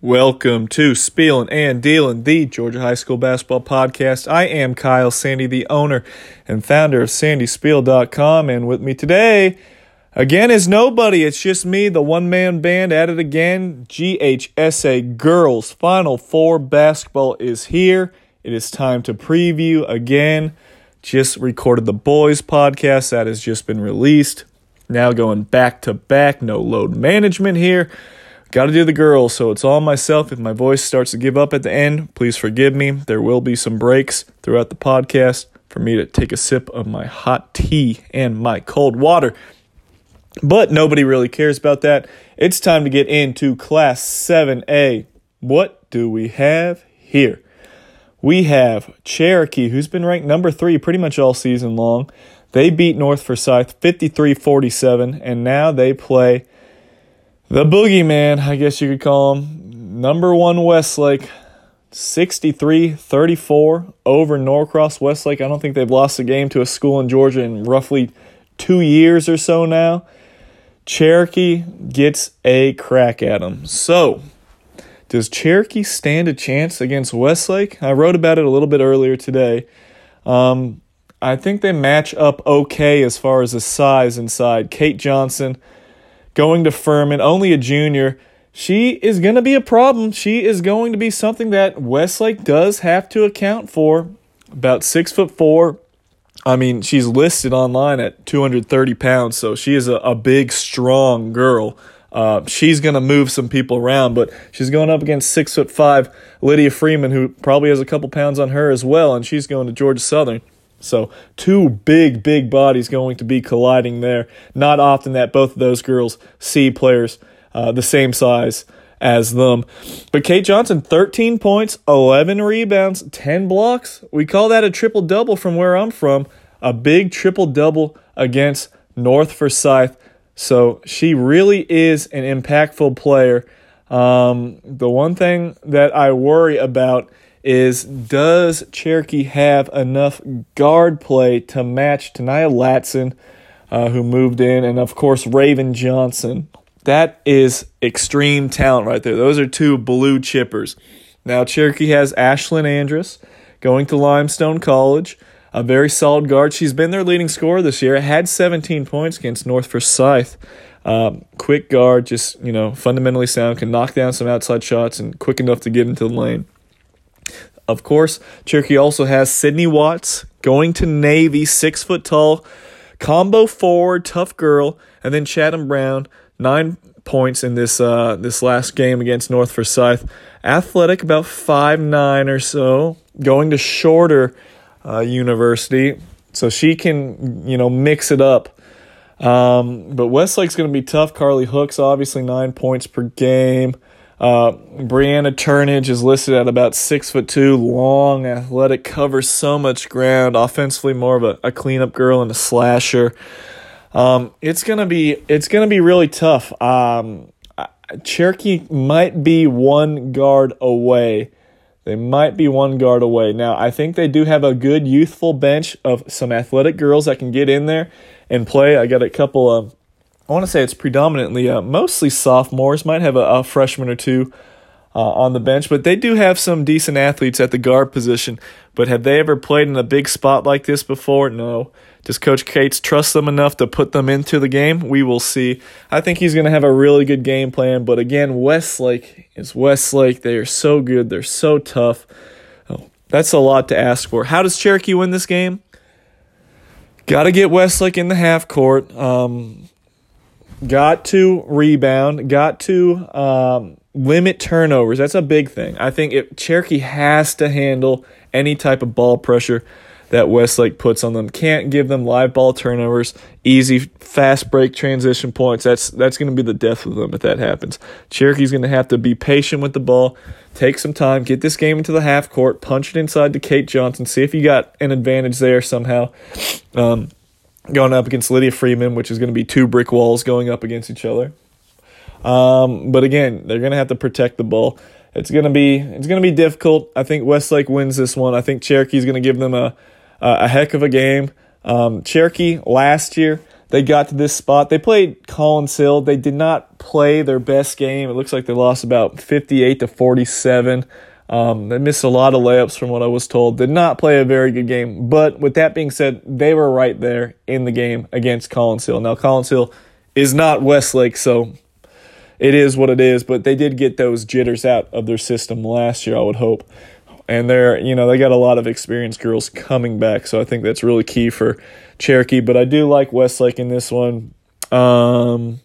Welcome to Spielin' and Dealin', the Georgia High School Basketball Podcast. I am Kyle Sandy, the owner and founder of SandySpiel.com, and with me today, again, is nobody. It's just me, the one man band, at it again. GHSA Girls Final Four Basketball is here. It is time to preview again. Just recorded the boys podcast that has just been released. Now going back to back, no load management here. Got to do the girls, so it's all myself. If my voice starts to give up at the end, please forgive me. There will be some breaks throughout the podcast for me to take a sip of my hot tea and my cold water. But nobody really cares about that. It's time to get into Class 7A. What do we have here? We have Cherokee, who's been ranked number three pretty much all season long. They beat North Forsyth 53 47, and now they play the boogeyman, I guess you could call him, number one Westlake, 63 34 over Norcross Westlake. I don't think they've lost a game to a school in Georgia in roughly two years or so now. Cherokee gets a crack at them. So, does Cherokee stand a chance against Westlake? I wrote about it a little bit earlier today. Um, I think they match up okay as far as the size inside. Kate Johnson going to Furman, only a junior. She is going to be a problem. She is going to be something that Westlake does have to account for. About six foot four. I mean, she's listed online at 230 pounds, so she is a, a big, strong girl. Uh, she's going to move some people around, but she's going up against six foot five Lydia Freeman, who probably has a couple pounds on her as well, and she's going to Georgia Southern. So, two big, big bodies going to be colliding there. Not often that both of those girls see players uh, the same size as them. But Kate Johnson, 13 points, 11 rebounds, 10 blocks. We call that a triple double from where I'm from. A big triple double against North Forsyth. So, she really is an impactful player. Um, the one thing that I worry about is does Cherokee have enough guard play to match Tanaya Latson, uh, who moved in, and of course Raven Johnson? That is extreme talent right there. Those are two blue chippers. Now Cherokee has Ashlyn Andrus going to Limestone College, a very solid guard. She's been their leading scorer this year. Had 17 points against North Forsyth. Um, quick guard, just you know, fundamentally sound, can knock down some outside shots and quick enough to get into the lane. Of course, Cherokee also has Sydney Watts going to Navy, six foot tall, combo forward, tough girl, and then Chatham Brown, nine points in this uh, this last game against North Forsyth. Athletic, about five nine or so, going to shorter uh, university, so she can you know mix it up. Um, but Westlake's going to be tough. Carly Hooks, obviously nine points per game. Uh, Brianna Turnage is listed at about six foot two, long, athletic, covers so much ground. Offensively, more of a, a cleanup girl and a slasher. Um, it's gonna be it's gonna be really tough. Um, Cherokee might be one guard away. They might be one guard away. Now, I think they do have a good youthful bench of some athletic girls that can get in there and play. I got a couple of I want to say it's predominantly uh, mostly sophomores, might have a, a freshman or two uh, on the bench, but they do have some decent athletes at the guard position. But have they ever played in a big spot like this before? No. Does Coach Cates trust them enough to put them into the game? We will see. I think he's going to have a really good game plan. But again, Westlake is Westlake. They are so good. They're so tough. Oh, that's a lot to ask for. How does Cherokee win this game? Got to get Westlake in the half court. Um, got to rebound, got to um, limit turnovers. That's a big thing. I think if Cherokee has to handle any type of ball pressure that Westlake puts on them. Can't give them live ball turnovers, easy fast break transition points. That's that's going to be the death of them if that happens. Cherokee's going to have to be patient with the ball, take some time, get this game into the half court, punch it inside to Kate Johnson, see if you got an advantage there somehow. Um, going up against Lydia Freeman, which is going to be two brick walls going up against each other. Um, but again, they're going to have to protect the ball. It's going to be it's going to be difficult. I think Westlake wins this one. I think Cherokee's going to give them a a heck of a game. Um, Cherokee last year they got to this spot. They played Collins Hill. They did not play their best game. It looks like they lost about 58 to 47. Um, they missed a lot of layups from what I was told. Did not play a very good game. But with that being said, they were right there in the game against Collins Hill. Now, Collins Hill is not Westlake, so it is what it is. But they did get those jitters out of their system last year, I would hope. And they're, you know, they got a lot of experienced girls coming back. So I think that's really key for Cherokee. But I do like Westlake in this one. Um,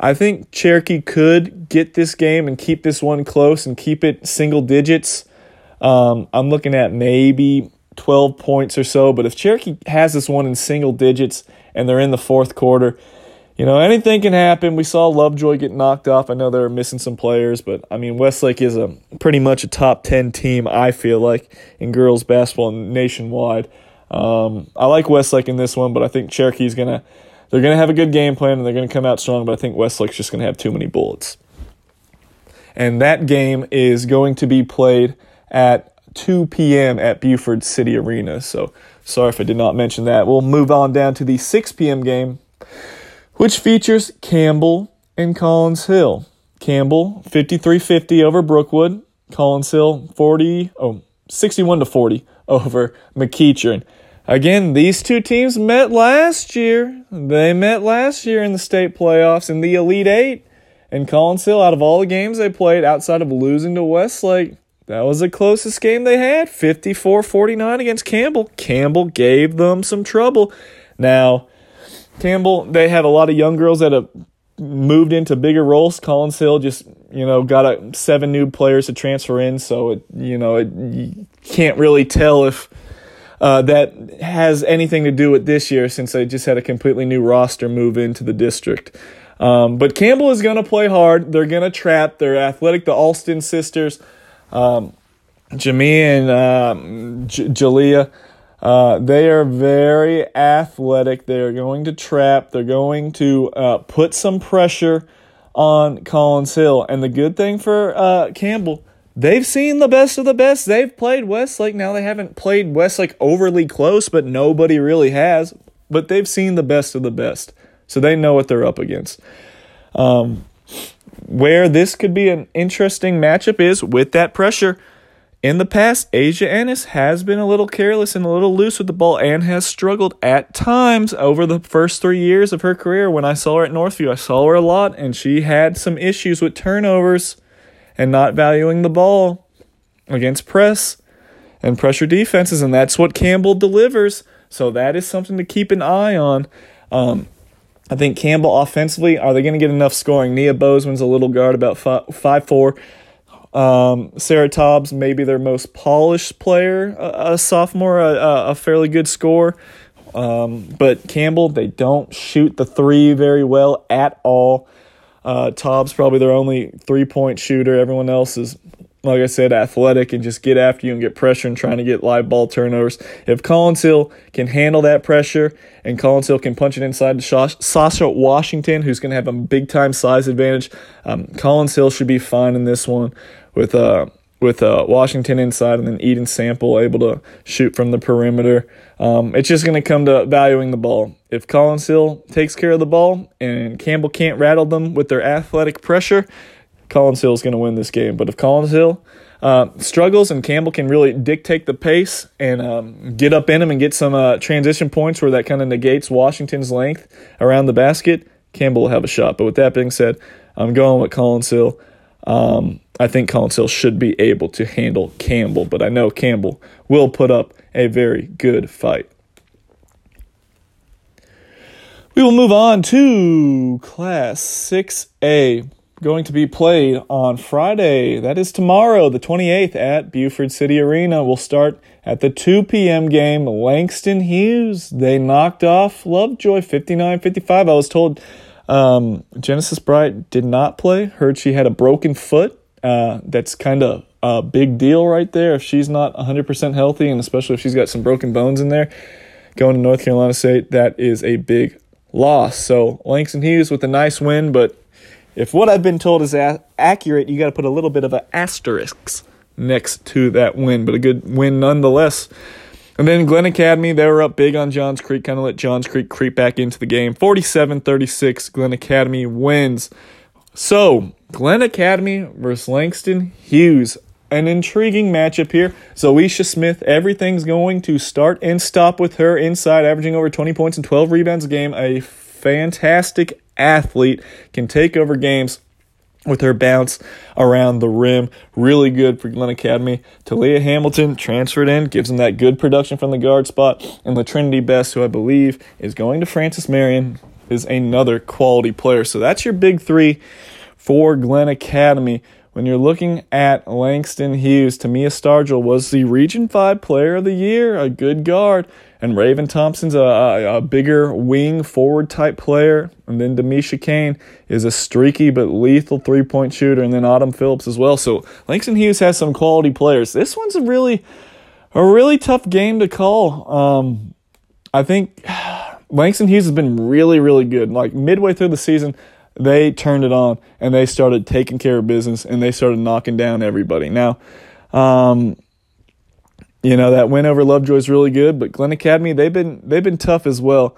I think Cherokee could get this game and keep this one close and keep it single digits. Um, I'm looking at maybe 12 points or so, but if Cherokee has this one in single digits and they're in the fourth quarter, you know, anything can happen. We saw Lovejoy get knocked off. I know they're missing some players, but I mean, Westlake is a pretty much a top 10 team, I feel like, in girls basketball nationwide. Um, I like Westlake in this one, but I think Cherokee's going to they're going to have a good game plan and they're going to come out strong, but I think Westlake's just going to have too many bullets. And that game is going to be played at 2 p.m. at Buford City Arena. So sorry if I did not mention that. We'll move on down to the 6 p.m. game, which features Campbell and Collins Hill. Campbell 53-50 over Brookwood. Collins Hill 40 oh 61 to 40 over McEachern. Again, these two teams met last year. They met last year in the state playoffs in the Elite Eight. And Collins Hill, out of all the games they played outside of losing to Westlake, that was the closest game they had 54 49 against Campbell. Campbell gave them some trouble. Now, Campbell, they have a lot of young girls that have moved into bigger roles. Collins Hill just, you know, got a, seven new players to transfer in, so it, you know, it, you can't really tell if uh, that has anything to do with this year since they just had a completely new roster move into the district. Um, but Campbell is going to play hard. They're going to trap. They're athletic. The Alston sisters, um, Jamie and um, J- Jalea, uh, they are very athletic. They're going to trap. They're going to uh, put some pressure on Collins Hill. And the good thing for uh, Campbell they've seen the best of the best. They've played Westlake. Now they haven't played Westlake overly close, but nobody really has. But they've seen the best of the best. So they know what they're up against. Um, where this could be an interesting matchup is with that pressure. In the past, Asia Ennis has been a little careless and a little loose with the ball and has struggled at times over the first three years of her career. When I saw her at Northview, I saw her a lot, and she had some issues with turnovers and not valuing the ball against press and pressure defenses, and that's what Campbell delivers. So that is something to keep an eye on. Um, I think Campbell offensively, are they going to get enough scoring? Nia Bozeman's a little guard, about five, five four. Um, Sarah Tobbs, maybe their most polished player, a, a sophomore, a, a, fairly good score. Um, but Campbell, they don't shoot the three very well at all. Uh, Tobbs probably their only three point shooter. Everyone else is, like I said, athletic and just get after you and get pressure and trying to get live ball turnovers. If Collins Hill can handle that pressure and Collins Hill can punch it inside to Sasha Washington, who's going to have a big time size advantage, um, Collins Hill should be fine in this one with uh, with uh, Washington inside and then Eden Sample able to shoot from the perimeter. Um, it's just going to come to valuing the ball. If Collins Hill takes care of the ball and Campbell can't rattle them with their athletic pressure, Collins Hill is going to win this game. But if Collins Hill uh, struggles and Campbell can really dictate the pace and um, get up in them and get some uh, transition points where that kind of negates Washington's length around the basket, Campbell will have a shot. But with that being said, I'm going with Collins Hill. Um, I think Collins Hill should be able to handle Campbell, but I know Campbell will put up a very good fight. We will move on to Class 6A, going to be played on Friday. That is tomorrow, the 28th, at Buford City Arena. We'll start at the 2 p.m. game. Langston Hughes, they knocked off Lovejoy 59 55. I was told um, Genesis Bright did not play. Heard she had a broken foot. Uh, that's kind of a big deal right there. If she's not 100% healthy, and especially if she's got some broken bones in there, going to North Carolina State, that is a big loss. So Langston Hughes with a nice win, but if what I've been told is a- accurate, you got to put a little bit of an asterisk next to that win, but a good win nonetheless. And then Glen Academy, they were up big on Johns Creek, kind of let Johns Creek creep back into the game. 47 36, Glen Academy wins. So, Glen Academy versus Langston Hughes. An intriguing matchup here. Zoisha Smith, everything's going to start and stop with her inside, averaging over 20 points and 12 rebounds a game. A fantastic athlete, can take over games with her bounce around the rim. Really good for Glen Academy. Talia Hamilton transferred in, gives them that good production from the guard spot. And Trinity Best, who I believe is going to Francis Marion, is another quality player. So that's your big three for Glen Academy. When you're looking at Langston Hughes, Tamia Stargell was the Region 5 Player of the Year, a good guard. And Raven Thompson's a, a, a bigger wing forward type player. And then Demisha Kane is a streaky but lethal three point shooter. And then Autumn Phillips as well. So Langston Hughes has some quality players. This one's a really, a really tough game to call. Um, I think Langston Hughes has been really, really good. Like midway through the season, they turned it on and they started taking care of business and they started knocking down everybody. Now, um, you know that win over Lovejoy is really good, but Glen Academy they've been they've been tough as well.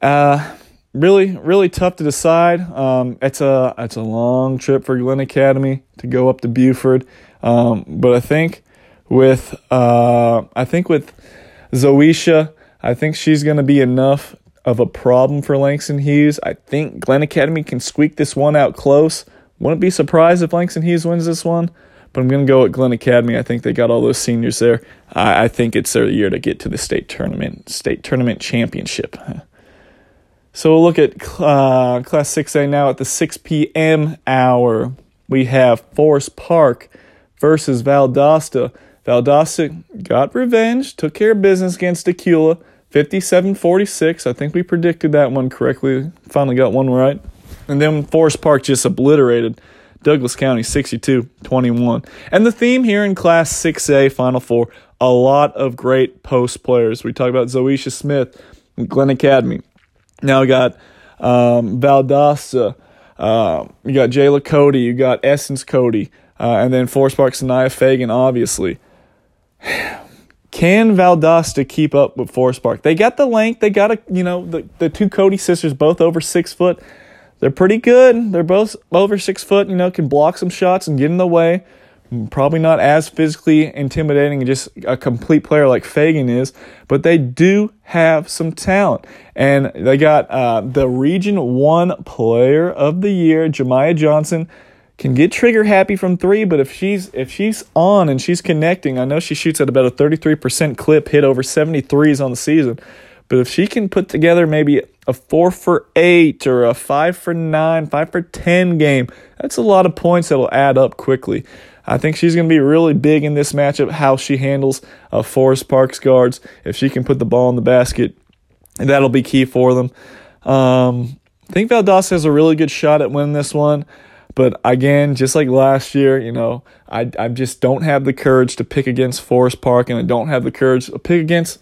Uh, really really tough to decide. Um, it's a it's a long trip for Glen Academy to go up to Buford, um, but I think with uh, I think with Zoisha, I think she's going to be enough of a problem for Langston Hughes. I think Glen Academy can squeak this one out close. Wouldn't be surprised if Langston Hughes wins this one, but I'm going to go at Glen Academy. I think they got all those seniors there. I, I think it's their year to get to the state tournament, state tournament championship. So we'll look at uh, Class 6A now at the 6 p.m. hour. We have Forest Park versus Valdosta. Valdosta got revenge, took care of business against Acula. 57 46. I think we predicted that one correctly. Finally got one right. And then Forest Park just obliterated Douglas County 62 21. And the theme here in Class 6A Final Four a lot of great post players. We talked about Zoisha Smith, Glen Academy. Now we got um, Valdosta. Uh, you got Jayla Cody. You got Essence Cody. Uh, and then Forest Park Sanaya Fagan, obviously. Can Valdosta keep up with Forest Park? They got the length. They got a you know the the two Cody sisters both over six foot. They're pretty good. They're both over six foot. You know can block some shots and get in the way. Probably not as physically intimidating and just a complete player like Fagan is, but they do have some talent. And they got uh, the Region 1 Player of the Year, Jemiah Johnson can get trigger happy from three, but if she's if she's on and she's connecting, I know she shoots at about a 33% clip, hit over 73s on the season. But if she can put together maybe a four for eight or a five for nine, five for 10 game, that's a lot of points that'll add up quickly. I think she's going to be really big in this matchup, how she handles uh, Forest Park's guards. If she can put the ball in the basket, that'll be key for them. Um, I think Valdosta has a really good shot at winning this one. But again, just like last year, you know, I, I just don't have the courage to pick against Forest Park, and I don't have the courage to pick against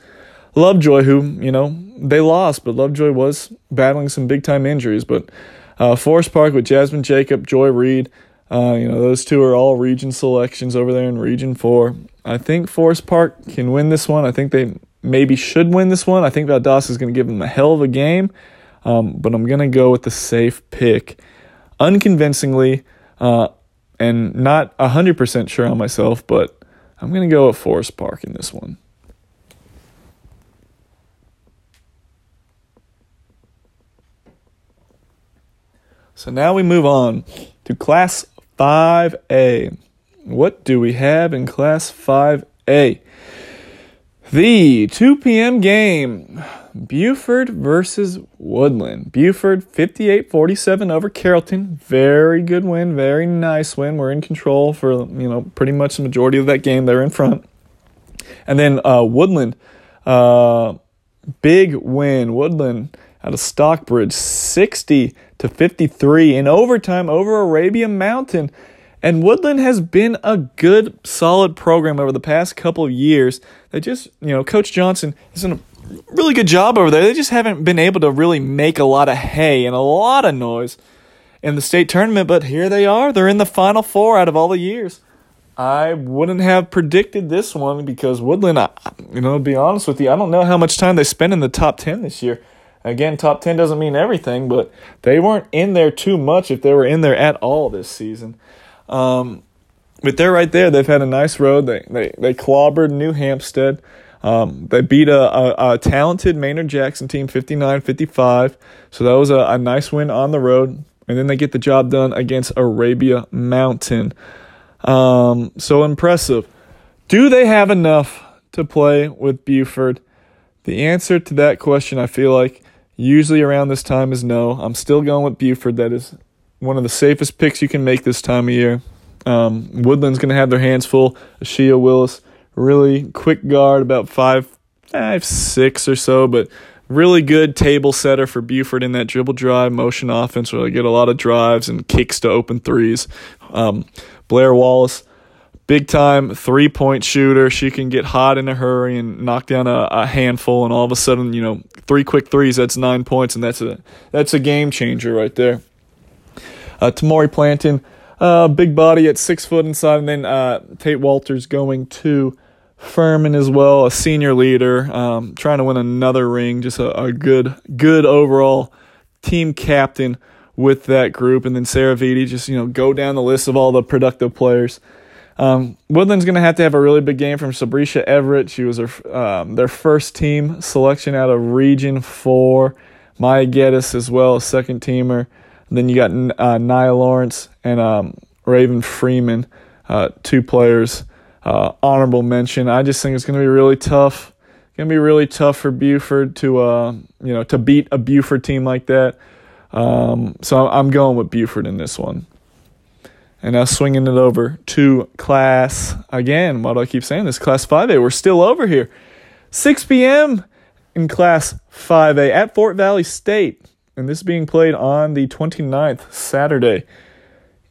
Lovejoy, who, you know, they lost, but Lovejoy was battling some big time injuries. But uh, Forest Park with Jasmine Jacob, Joy Reed, uh, you know, those two are all region selections over there in Region 4. I think Forest Park can win this one. I think they maybe should win this one. I think Valdosta is going to give them a hell of a game, um, but I'm going to go with the safe pick unconvincingly, uh, and not 100% sure on myself, but I'm going to go at Forest Park in this one. So now we move on to Class 5A. What do we have in Class 5A? The 2 p.m. game Buford versus Woodland. Buford 58 47 over Carrollton. Very good win, very nice win. We're in control for, you know, pretty much the majority of that game. They're in front. And then uh, Woodland, uh, big win. Woodland out of Stockbridge 60 to 53 in overtime over Arabia Mountain. And Woodland has been a good, solid program over the past couple years. They just, you know, Coach Johnson is in a really good job over there. They just haven't been able to really make a lot of hay and a lot of noise in the state tournament, but here they are. They're in the final four out of all the years. I wouldn't have predicted this one because Woodland, I, you know, to be honest with you, I don't know how much time they spent in the top 10 this year. Again, top 10 doesn't mean everything, but they weren't in there too much if they were in there at all this season. Um, but they're right there. They've had a nice road. They they, they clobbered New Hampstead. Um, they beat a, a, a, talented Maynard Jackson team 59 55. So that was a, a nice win on the road. And then they get the job done against Arabia Mountain. Um, so impressive. Do they have enough to play with Buford? The answer to that question, I feel like, usually around this time is no. I'm still going with Buford. That is one of the safest picks you can make this time of year. Um, Woodland's going to have their hands full. Ashia Willis, really quick guard, about five, five, six or so, but really good table setter for Buford in that dribble drive motion offense where they get a lot of drives and kicks to open threes. Um, Blair Wallace, big time three point shooter. She can get hot in a hurry and knock down a, a, handful, and all of a sudden, you know, three quick threes. That's nine points, and that's a that's a game changer right there. Uh, Tamori Planton, uh, big body at six foot inside, and then uh, Tate Walters going to Furman as well, a senior leader, um, trying to win another ring. Just a, a good good overall team captain with that group, and then Sarah Vitti just you know go down the list of all the productive players. Um, Woodland's going to have to have a really big game from Sabrisha Everett. She was her, um, their first team selection out of Region 4. Maya Geddes as well, second teamer. And then you got uh, Nia Lawrence and um, Raven Freeman, uh, two players. Uh, honorable mention. I just think it's going to be really tough. Going to be really tough for Buford to, uh, you know, to beat a Buford team like that. Um, so I'm going with Buford in this one. And now swinging it over to class again. Why do I keep saying this? Class 5A. We're still over here. 6 p.m. in class 5A at Fort Valley State. And this is being played on the 29th, Saturday.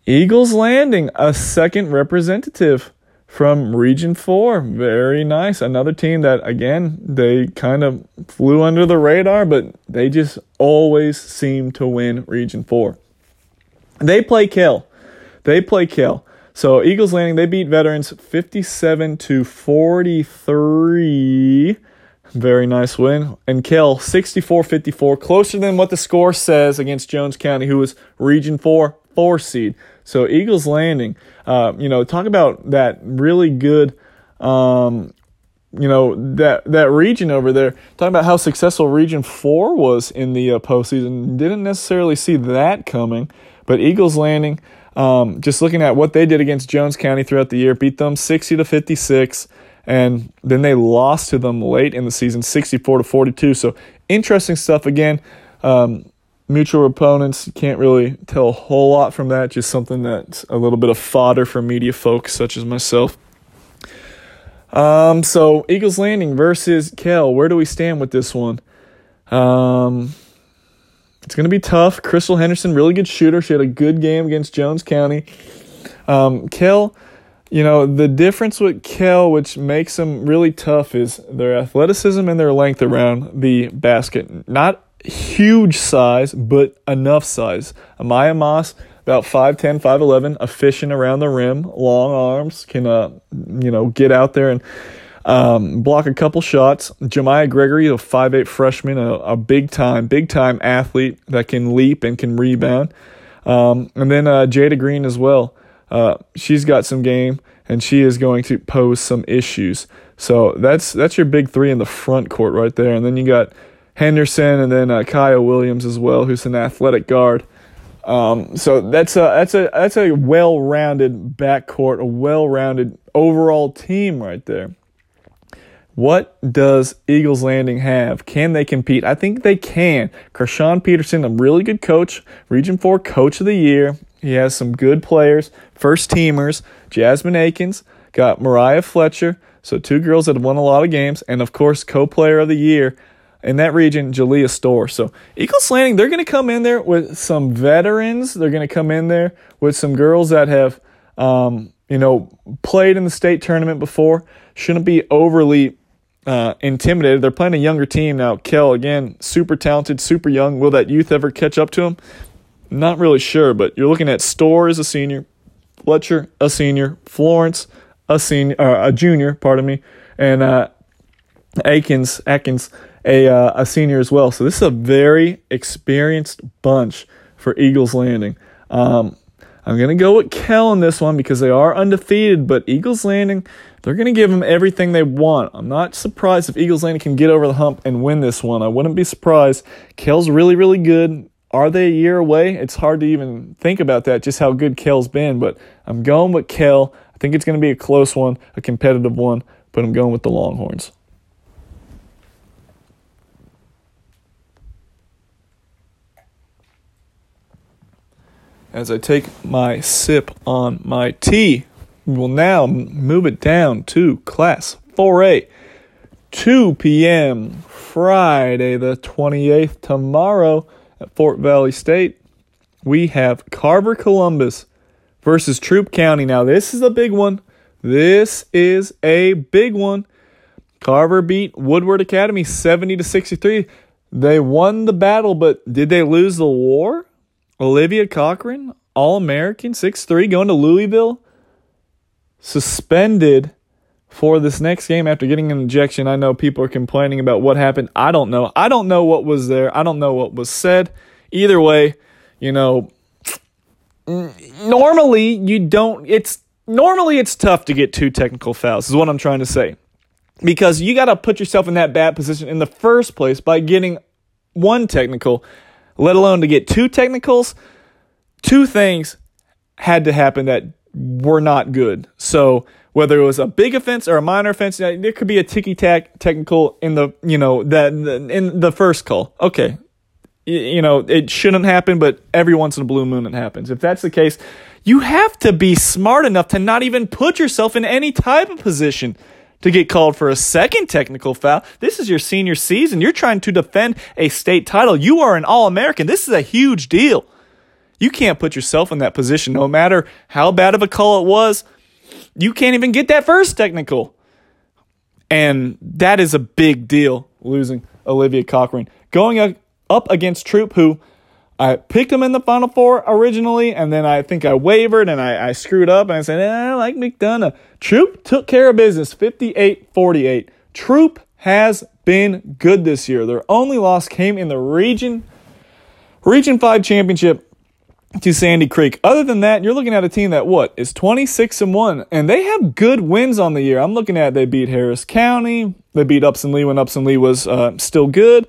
Eagles Landing, a second representative from Region 4. Very nice. Another team that, again, they kind of flew under the radar, but they just always seem to win Region 4. They play Kell. They play Kell. So Eagles Landing, they beat Veterans 57 to 43. Very nice win. And Kell 64-54, closer than what the score says against Jones County, who was Region 4 four seed. So Eagles Landing, uh, you know, talk about that really good um, you know that that region over there. Talking about how successful Region Four was in the uh, postseason, didn't necessarily see that coming. But Eagles Landing, um, just looking at what they did against Jones County throughout the year, beat them 60 to 56, and then they lost to them late in the season, 64 to 42. So interesting stuff again. Um, mutual opponents can't really tell a whole lot from that. Just something that's a little bit of fodder for media folks such as myself. Um, so Eagles Landing versus Kell. Where do we stand with this one? Um, it's going to be tough. Crystal Henderson, really good shooter. She had a good game against Jones County. Um, Kell, you know, the difference with Kell, which makes them really tough, is their athleticism and their length around the basket. Not huge size, but enough size. Amaya Moss, about 5'10, 5'11, efficient around the rim, long arms, can, uh, you know, get out there and um, block a couple shots. Jemiah Gregory, a 5'8 freshman, a, a big time, big time athlete that can leap and can rebound. Um, and then uh, Jada Green as well. Uh, she's got some game and she is going to pose some issues. So that's that's your big three in the front court right there. And then you got Henderson, and then uh, Kaya Williams as well, who's an athletic guard. Um, so that's a that's a that's a well-rounded backcourt, a well-rounded overall team right there. What does Eagles Landing have? Can they compete? I think they can. Kershawn Peterson, a really good coach, Region 4 Coach of the Year. He has some good players, first teamers. Jasmine Akins, got Mariah Fletcher, so two girls that have won a lot of games, and of course, co player of the year, in that region, Jalea Store. So Eagles Landing, they're going to come in there with some veterans. They're going to come in there with some girls that have, um, you know, played in the state tournament before. Shouldn't be overly uh, intimidated. They're playing a younger team now. Kell again, super talented, super young. Will that youth ever catch up to him? Not really sure, but you're looking at Store as a senior, Fletcher, a senior, Florence, a senior, uh, a junior, pardon me, and uh, Akins, Atkins, a uh, a senior as well. So this is a very experienced bunch for Eagles Landing. Um, I'm gonna go with Kell in this one because they are undefeated, but Eagles Landing, they're gonna give them everything they want. I'm not surprised if Eagles Landing can get over the hump and win this one. I wouldn't be surprised. Kell's really, really good. Are they a year away? It's hard to even think about that, just how good Kell's been. But I'm going with Kell. I think it's going to be a close one, a competitive one, but I'm going with the Longhorns. As I take my sip on my tea, we will now move it down to Class 4A. 2 p.m. Friday the 28th, tomorrow at Fort Valley State, we have Carver Columbus versus Troup County. Now, this is a big one. This is a big one. Carver beat Woodward Academy 70 to 63. They won the battle, but did they lose the war? Olivia Cochran, All American, 6'3, going to Louisville, suspended for this next game after getting an injection. I know people are complaining about what happened. I don't know. I don't know what was there. I don't know what was said. Either way, you know, normally you don't it's normally it's tough to get two technical fouls is what I'm trying to say. Because you got to put yourself in that bad position in the first place by getting one technical let alone to get two technicals. Two things had to happen that were not good. So whether it was a big offense or a minor offense, there could be a ticky tack technical in the you know that in the first call. Okay, you know it shouldn't happen, but every once in a blue moon it happens. If that's the case, you have to be smart enough to not even put yourself in any type of position to get called for a second technical foul. This is your senior season. You're trying to defend a state title. You are an All American. This is a huge deal. You can't put yourself in that position no matter how bad of a call it was. You can't even get that first technical. And that is a big deal, losing Olivia Cochran. Going up against Troup, who I picked him in the Final Four originally, and then I think I wavered and I, I screwed up and I said, eh, I like McDonough. Troup took care of business 58 48. Troup has been good this year. Their only loss came in the region Region 5 championship to Sandy Creek. Other than that, you're looking at a team that what is 26 and 1 and they have good wins on the year. I'm looking at they beat Harris County, they beat Upson Lee when Upson Lee was uh, still good.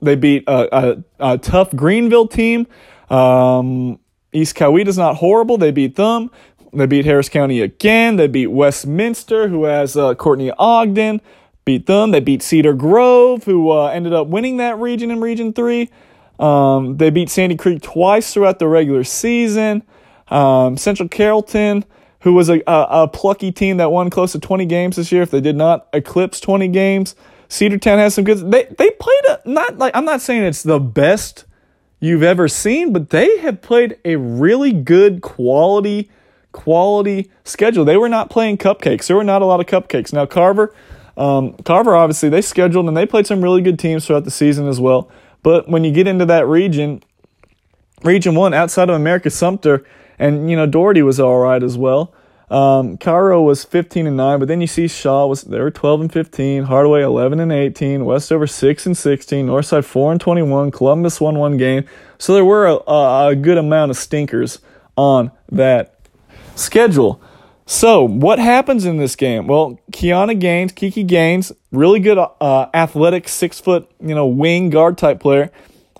They beat a, a, tough Greenville team. Um, East Coweta's not horrible. They beat them. They beat Harris County again. They beat Westminster, who has uh, Courtney Ogden. Beat them. They beat Cedar Grove, who uh, ended up winning that region in Region 3. Um, they beat Sandy Creek twice throughout the regular season. Um, Central Carrollton, who was a, a, a, plucky team that won close to 20 games this year, if they did not eclipse 20 games. Cedartown has some good. They they played a not like I'm not saying it's the best you've ever seen, but they have played a really good quality quality schedule. They were not playing cupcakes. There were not a lot of cupcakes. Now Carver, um, Carver obviously they scheduled and they played some really good teams throughout the season as well. But when you get into that region, Region One outside of Americus Sumter, and you know Dougherty was all right as well. Um, Cairo was 15 and 9, but then you see Shaw was they were 12 and 15, Hardaway 11 and 18, Westover 6 and 16, Northside 4 and 21, Columbus won one game. So there were a, a good amount of stinkers on that schedule. So what happens in this game? Well, Kiana Gaines, Kiki Gaines, really good uh, athletic six foot you know wing guard type player.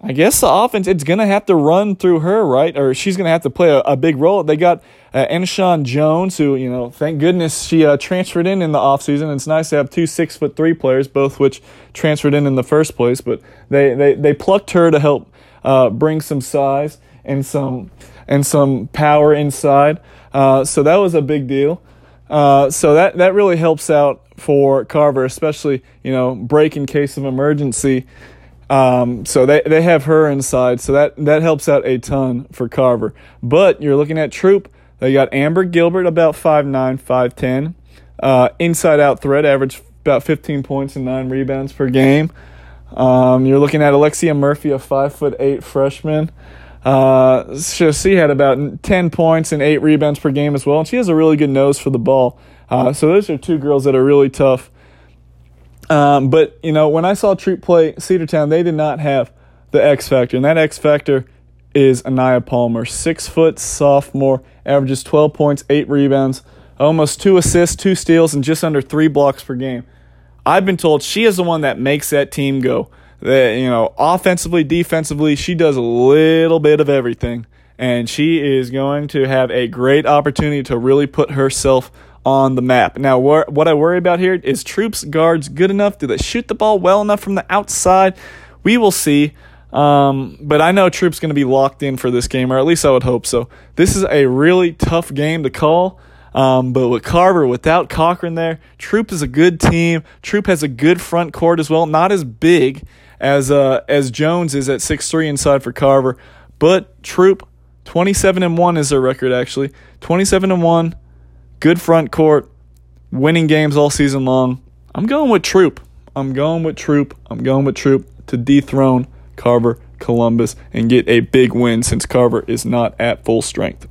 I guess the offense, it's going to have to run through her, right? Or she's going to have to play a, a, big role. They got uh, Jones, who, you know, thank goodness she uh, transferred in in the offseason. It's nice to have two six foot three players, both which transferred in in the first place. But they, they, they plucked her to help uh, bring some size and some, and some power inside. Uh, so that was a big deal. Uh, so that, that really helps out for Carver, especially, you know, break in case of emergency. Um, so they, they have her inside, so that, that helps out a ton for Carver. But you're looking at Troup. They got Amber Gilbert about 5'9, 5'10. Uh, inside out threat, average about 15 points and 9 rebounds per game. Um, you're looking at Alexia Murphy, a 5'8 freshman. Uh, she had about 10 points and 8 rebounds per game as well, and she has a really good nose for the ball. Uh, so those are two girls that are really tough. Um, but, you know, when I saw Troup play Cedartown, they did not have the X factor, and that X factor is Anaya Palmer, six foot sophomore, averages 12 points, eight rebounds, almost two assists, two steals, and just under three blocks per game. I've been told she is the one that makes that team go. That you know, offensively, defensively, she does a little bit of everything, and she is going to have a great opportunity to really put herself on the map. Now, wh- what I worry about here is Troup's guards good enough? Do they shoot the ball well enough from the outside? We will see. Um, but I know Troup's going to be locked in for this game, or at least I would hope so. This is a really tough game to call. Um, but with Carver, without Cochran there, Troup is a good team. Troup has a good front court as well. Not as big as uh, as Jones is at six three inside for Carver, but Troup, 27 and 1 is their record actually. 27 and 1, good front court, winning games all season long. I'm going with Troup. I'm going with Troup. I'm going with Troup to dethrone Carver Columbus and get a big win since Carver is not at full strength.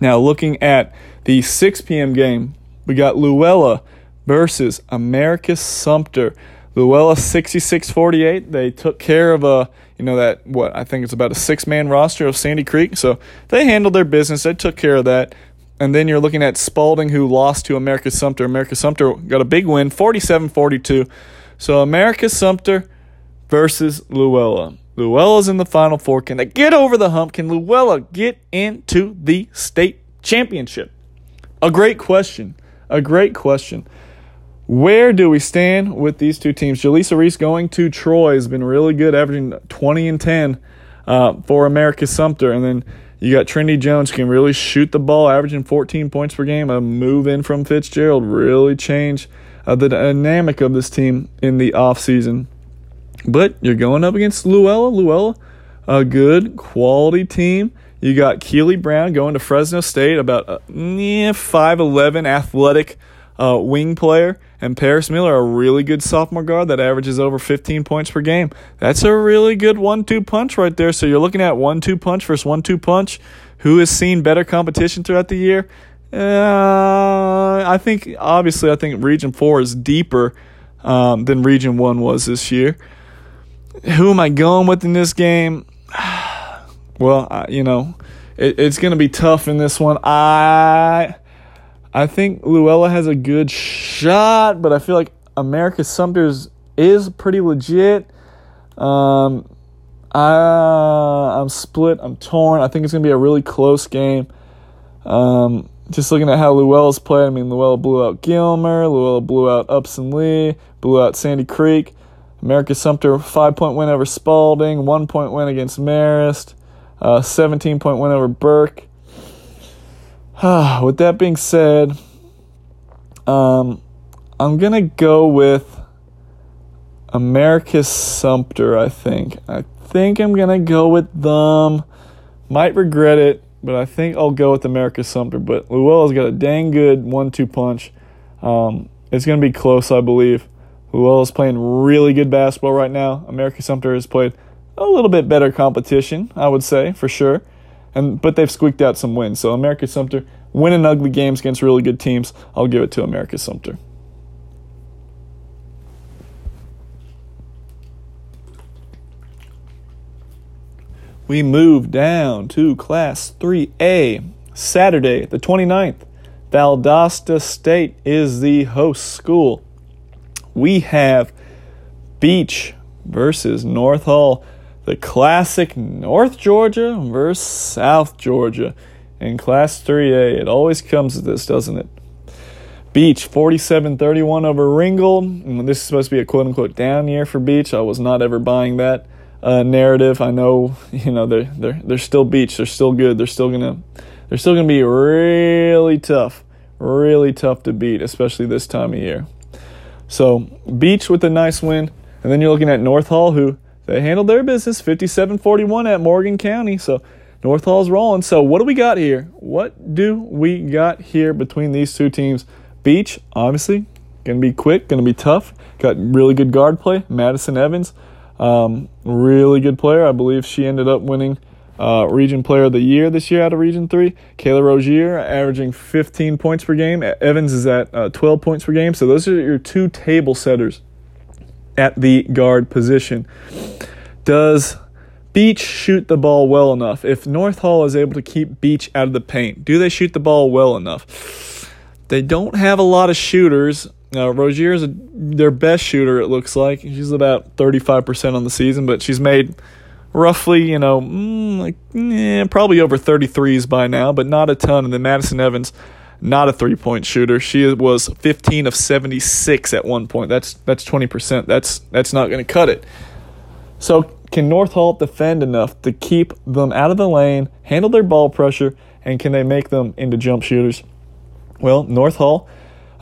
Now, looking at the 6 p.m. game, we got Luella versus Americus Sumter. Luella 66-48. They took care of a, you know, that what I think it's about a six-man roster of Sandy Creek. So they handled their business. They took care of that. And then you're looking at Spalding, who lost to Americus Sumter. Americus Sumter got a big win, 47-42. So Americus Sumter versus Luella. Luella's in the Final Four. Can they get over the hump? Can Luella get into the state championship? A great question. A great question. Where do we stand with these two teams? Jaleesa Reese going to Troy has been really good, averaging 20 and 10 uh, for Americus Sumter. And then you got Trinity Jones can really shoot the ball, averaging 14 points per game. A move in from Fitzgerald really changed uh, the dynamic of this team in the offseason. But you're going up against Luella. Luella, a good quality team. You got Keely Brown going to Fresno State, about a 5'11 athletic uh, wing player. And Paris Miller, a really good sophomore guard that averages over 15 points per game. That's a really good one two punch right there. So you're looking at one two punch versus one two punch. Who has seen better competition throughout the year? Uh, I think, obviously, I think Region 4 is deeper um, than Region 1 was this year. Who am I going with in this game? well, I, you know, it, it's going to be tough in this one. I I think Luella has a good shot, but I feel like Americus Sumter's is pretty legit. Um, I, I'm split. I'm torn. I think it's going to be a really close game. Um, just looking at how Luella's played, I mean, Luella blew out Gilmer, Luella blew out Upson Lee, blew out Sandy Creek. Americus Sumter, five point win over Spalding, one point win against Marist, uh, 17 point win over Burke. With that being said, um, I'm to go with Americus Sumter, I think. I think I'm to go with them. Might regret it, but I think I'll go with Americus Sumter. But Luella's got a dang good one two punch. Um, it's to be close, I believe. Luella's playing really good basketball right now. Americus Sumter has played a little bit better competition, I would say, for sure. And but they've squeaked out some wins. So Americus Sumter winning ugly games against really good teams. I'll give it to Americus Sumter. We move down to Class 3A. Saturday, the 29th, Valdosta State is the host school we have Beach versus North Hall, the classic North Georgia versus South Georgia. In Class 3A, it always comes to this, doesn't it? Beach 47 31 over Ringgold. And this is supposed to be a quote unquote down year for Beach. I was not ever buying that uh, narrative. I know, you know, they're, they're, they're still Beach. They're still good. They're still going to. They're still going to be really tough, really tough to beat, especially this time of year. So Beach with a nice win. And then you're looking at North Hall, who they handled their business 57 41 at Morgan County. So North Hall's rolling. So what do we got here? What do we got here between these two teams? Beach, obviously, to be quick, to be tough. Got really good guard play. Madison Evans, Um, really good player. I believe she ended up winning uh, Region Player of the Year this year out of Region 3. Kayla Rogier averaging 15 points per game. Evans is at uh, 12 points per game. So those are your two table setters at the guard position. Does Beach shoot the ball well enough? If North Hall is able to keep Beach out of the paint, do they shoot the ball well enough? They don't have a lot of shooters. Uh, Rogier is a, their best shooter, it looks like. She's about 35% on the season, but she's made roughly, you know, mm, like, eh, probably over 33s by now, but not a ton. And then Madison Evans, not a three point shooter. She was 15 of 76 at one point. That's that's 20%. That's that's not going to cut it. So can North Hall defend enough to keep them out of the lane, handle their ball pressure, and can they make them into jump shooters? Well, North Hall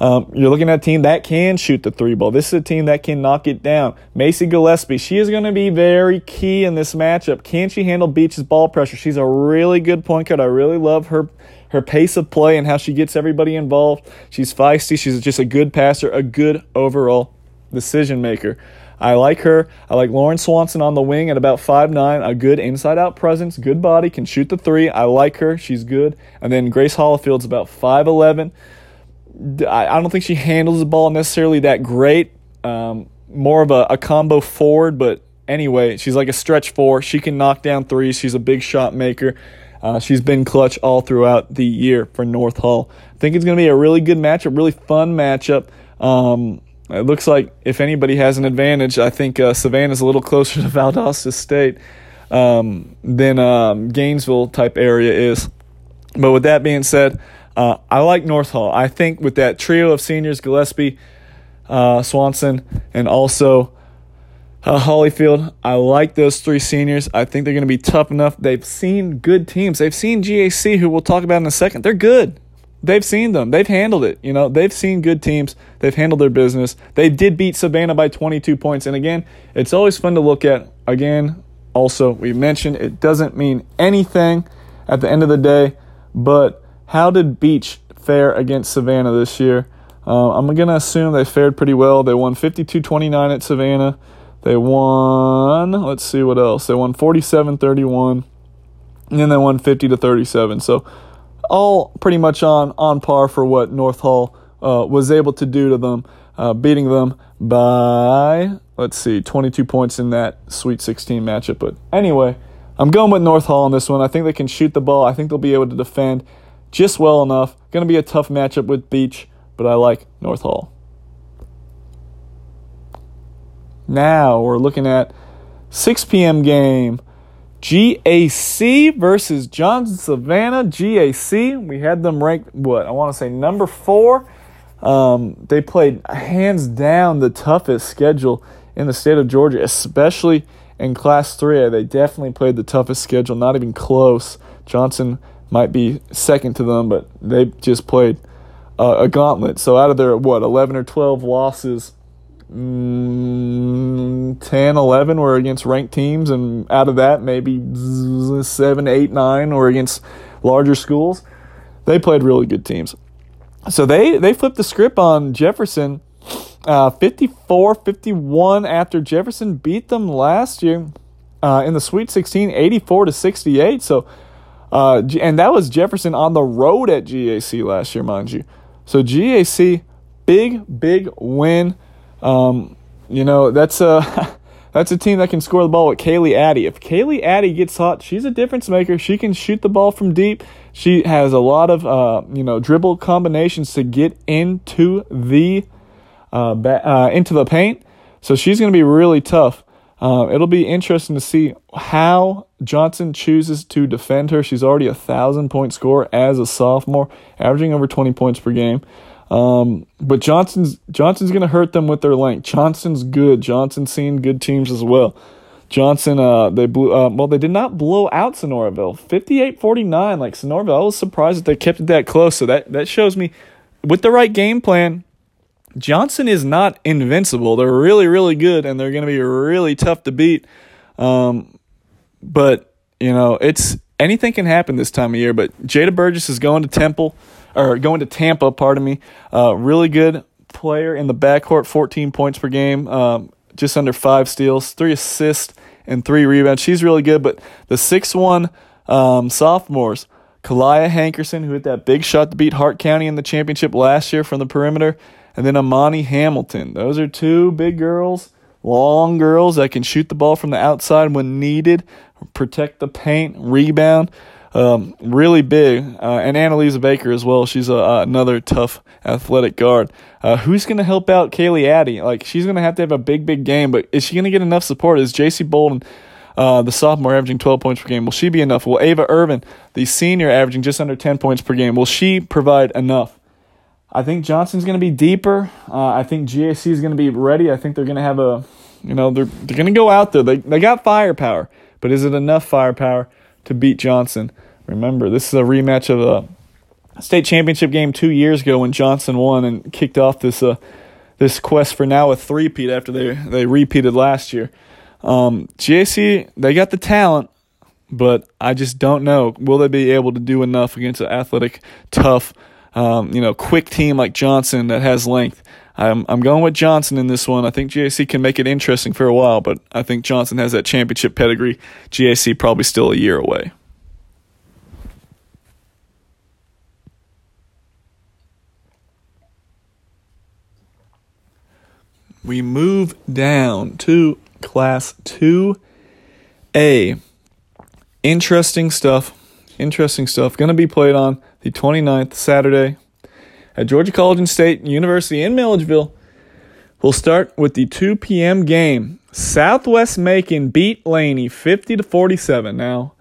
um, you're looking at a team that can shoot the three ball. This is a team that can knock it down. Macy Gillespie, she is going to be very key in this matchup. Can she handle Beach's ball pressure? She's a really good point guard. I really love her her pace of play and how she gets everybody involved. She's feisty. She's just a good passer, a good overall decision maker. I like her. I like Lauren Swanson on the wing at about five nine. a good inside out presence, good body, can shoot the three. I like her. She's good. And then Grace Hollifield's about 5'11. I don't think she handles the ball necessarily that great. Um, more of a, a, combo forward, but anyway, she's like a stretch four. She can knock down threes. She's a big shot maker. Uh, she's been clutch all throughout the year for North Hall. I think it's going to be a really good matchup, really fun matchup. Um, it looks like if anybody has an advantage, I think uh, Savannah's a little closer to Valdosta State um, than um, Gainesville type area is. But with that being said, uh, I like North Hall. I think with that trio of seniors, Gillespie, uh, Swanson, and also uh, Hollifield, I like those three seniors. I think they're going to be tough enough. They've seen good teams. They've seen GAC, who we'll talk about in a second. They're good. They've seen them. They've handled it. You know, they've seen good teams. They've handled their business. They did beat Savannah by 22 points. And again, it's always fun to look at. Again, also, we mentioned it doesn't mean anything at the end of the day, but how did Beach fare against Savannah this year? Uh, I'm going to assume they fared pretty well. They won 52 29 at Savannah. They won, let's see what else. They won 47 31, and then they won 50 to 37. So, all pretty much on, on par for what North Hall uh, was able to do to them, uh, beating them by, let's see, 22 points in that Sweet 16 matchup. But anyway, I'm going with North Hall on this one. I think they can shoot the ball. I think they'll be able to defend just well enough. Going to be a tough matchup with Beach, but I like North Hall. Now we're looking at 6 p.m. game. GAC versus Johnson Savannah. GAC, we had them ranked, what, I want to say number four. Um, they played hands down the toughest schedule in the state of Georgia, especially in Class 3A. They definitely played the toughest schedule, not even close. Johnson might be second to them, but they just played uh, a gauntlet. So out of their, what, 11 or 12 losses, mm, 10, 11 were against ranked teams, and out of that, maybe 7, 8, 9 were against larger schools. They played really good teams. So they, they flipped the script on Jefferson uh, 54 51 after Jefferson beat them last year uh, in the Sweet 16, 84 to 68. So uh, and that was Jefferson on the road at GAC last year, mind you. So GAC, big, big win. Um, you know, that's a that's a team that can score the ball with Kaylee Addy. If Kaylee Addy gets hot, she's a difference maker. She can shoot the ball from deep. She has a lot of uh, you know dribble combinations to get into the uh, ba- uh, into the paint. So she's going to be really tough. Uh, it'll be interesting to see how Johnson chooses to defend her. She's already a thousand point scorer as a sophomore, averaging over 20 points per game. Um, but Johnson's Johnson's going to hurt them with their length. Johnson's good. Johnson's seen good teams as well. Johnson, uh, they blew. Uh, well, they did not blow out Sonoraville, 58-49. Like Sonoraville, I was surprised that they kept it that close. So that that shows me, with the right game plan, Johnson is not invincible. They're really, really good, and they're going to be really tough to beat. Um, but you know, it's anything can happen this time of year. But Jada Burgess is going to Temple or going to Tampa. Pardon me. Uh, really good player in the backcourt, 14 points per game. Um, just under five steals, three assists, and three rebounds. She's really good. But the six one um, sophomores, Kalia Hankerson, who hit that big shot to beat Hart County in the championship last year from the perimeter, and then Amani Hamilton. Those are two big girls, long girls that can shoot the ball from the outside when needed, protect the paint, rebound. Um, really big. Uh, and Annalisa Baker as well. She's a, uh, another tough athletic guard. Uh, who's going to help out Kaylee Addy? Like, she's going to have to have a big, big game, but is she going to get enough support? Is JC Bolden, uh, the sophomore, averaging 12 points per game? Will she be enough? Will Ava Irvin, the senior, averaging just under 10 points per game? Will she provide enough? I think Johnson's going to be deeper. Uh, I think GAC is going to be ready. I think they're going to have a, you know, they're, they're going to go out there. They, they got firepower, but is it enough firepower? To beat Johnson. Remember, this is a rematch of a state championship game two years ago when Johnson won and kicked off this uh, this quest for now a three-peat after they they repeated last year. Um, GAC they got the talent, but I just don't know will they be able to do enough against an athletic, tough, um, you know, quick team like Johnson that has length. I'm I'm going with Johnson in this one. I think GAC can make it interesting for a while, but I think Johnson has that championship pedigree. GAC probably still a year away. We move down to class 2A. Interesting stuff. Interesting stuff. Going to be played on the 29th, Saturday, at Georgia College and State University in Milledgeville. We'll start with the 2 p.m. game. Southwest Macon beat Laney 50 to 47. Now,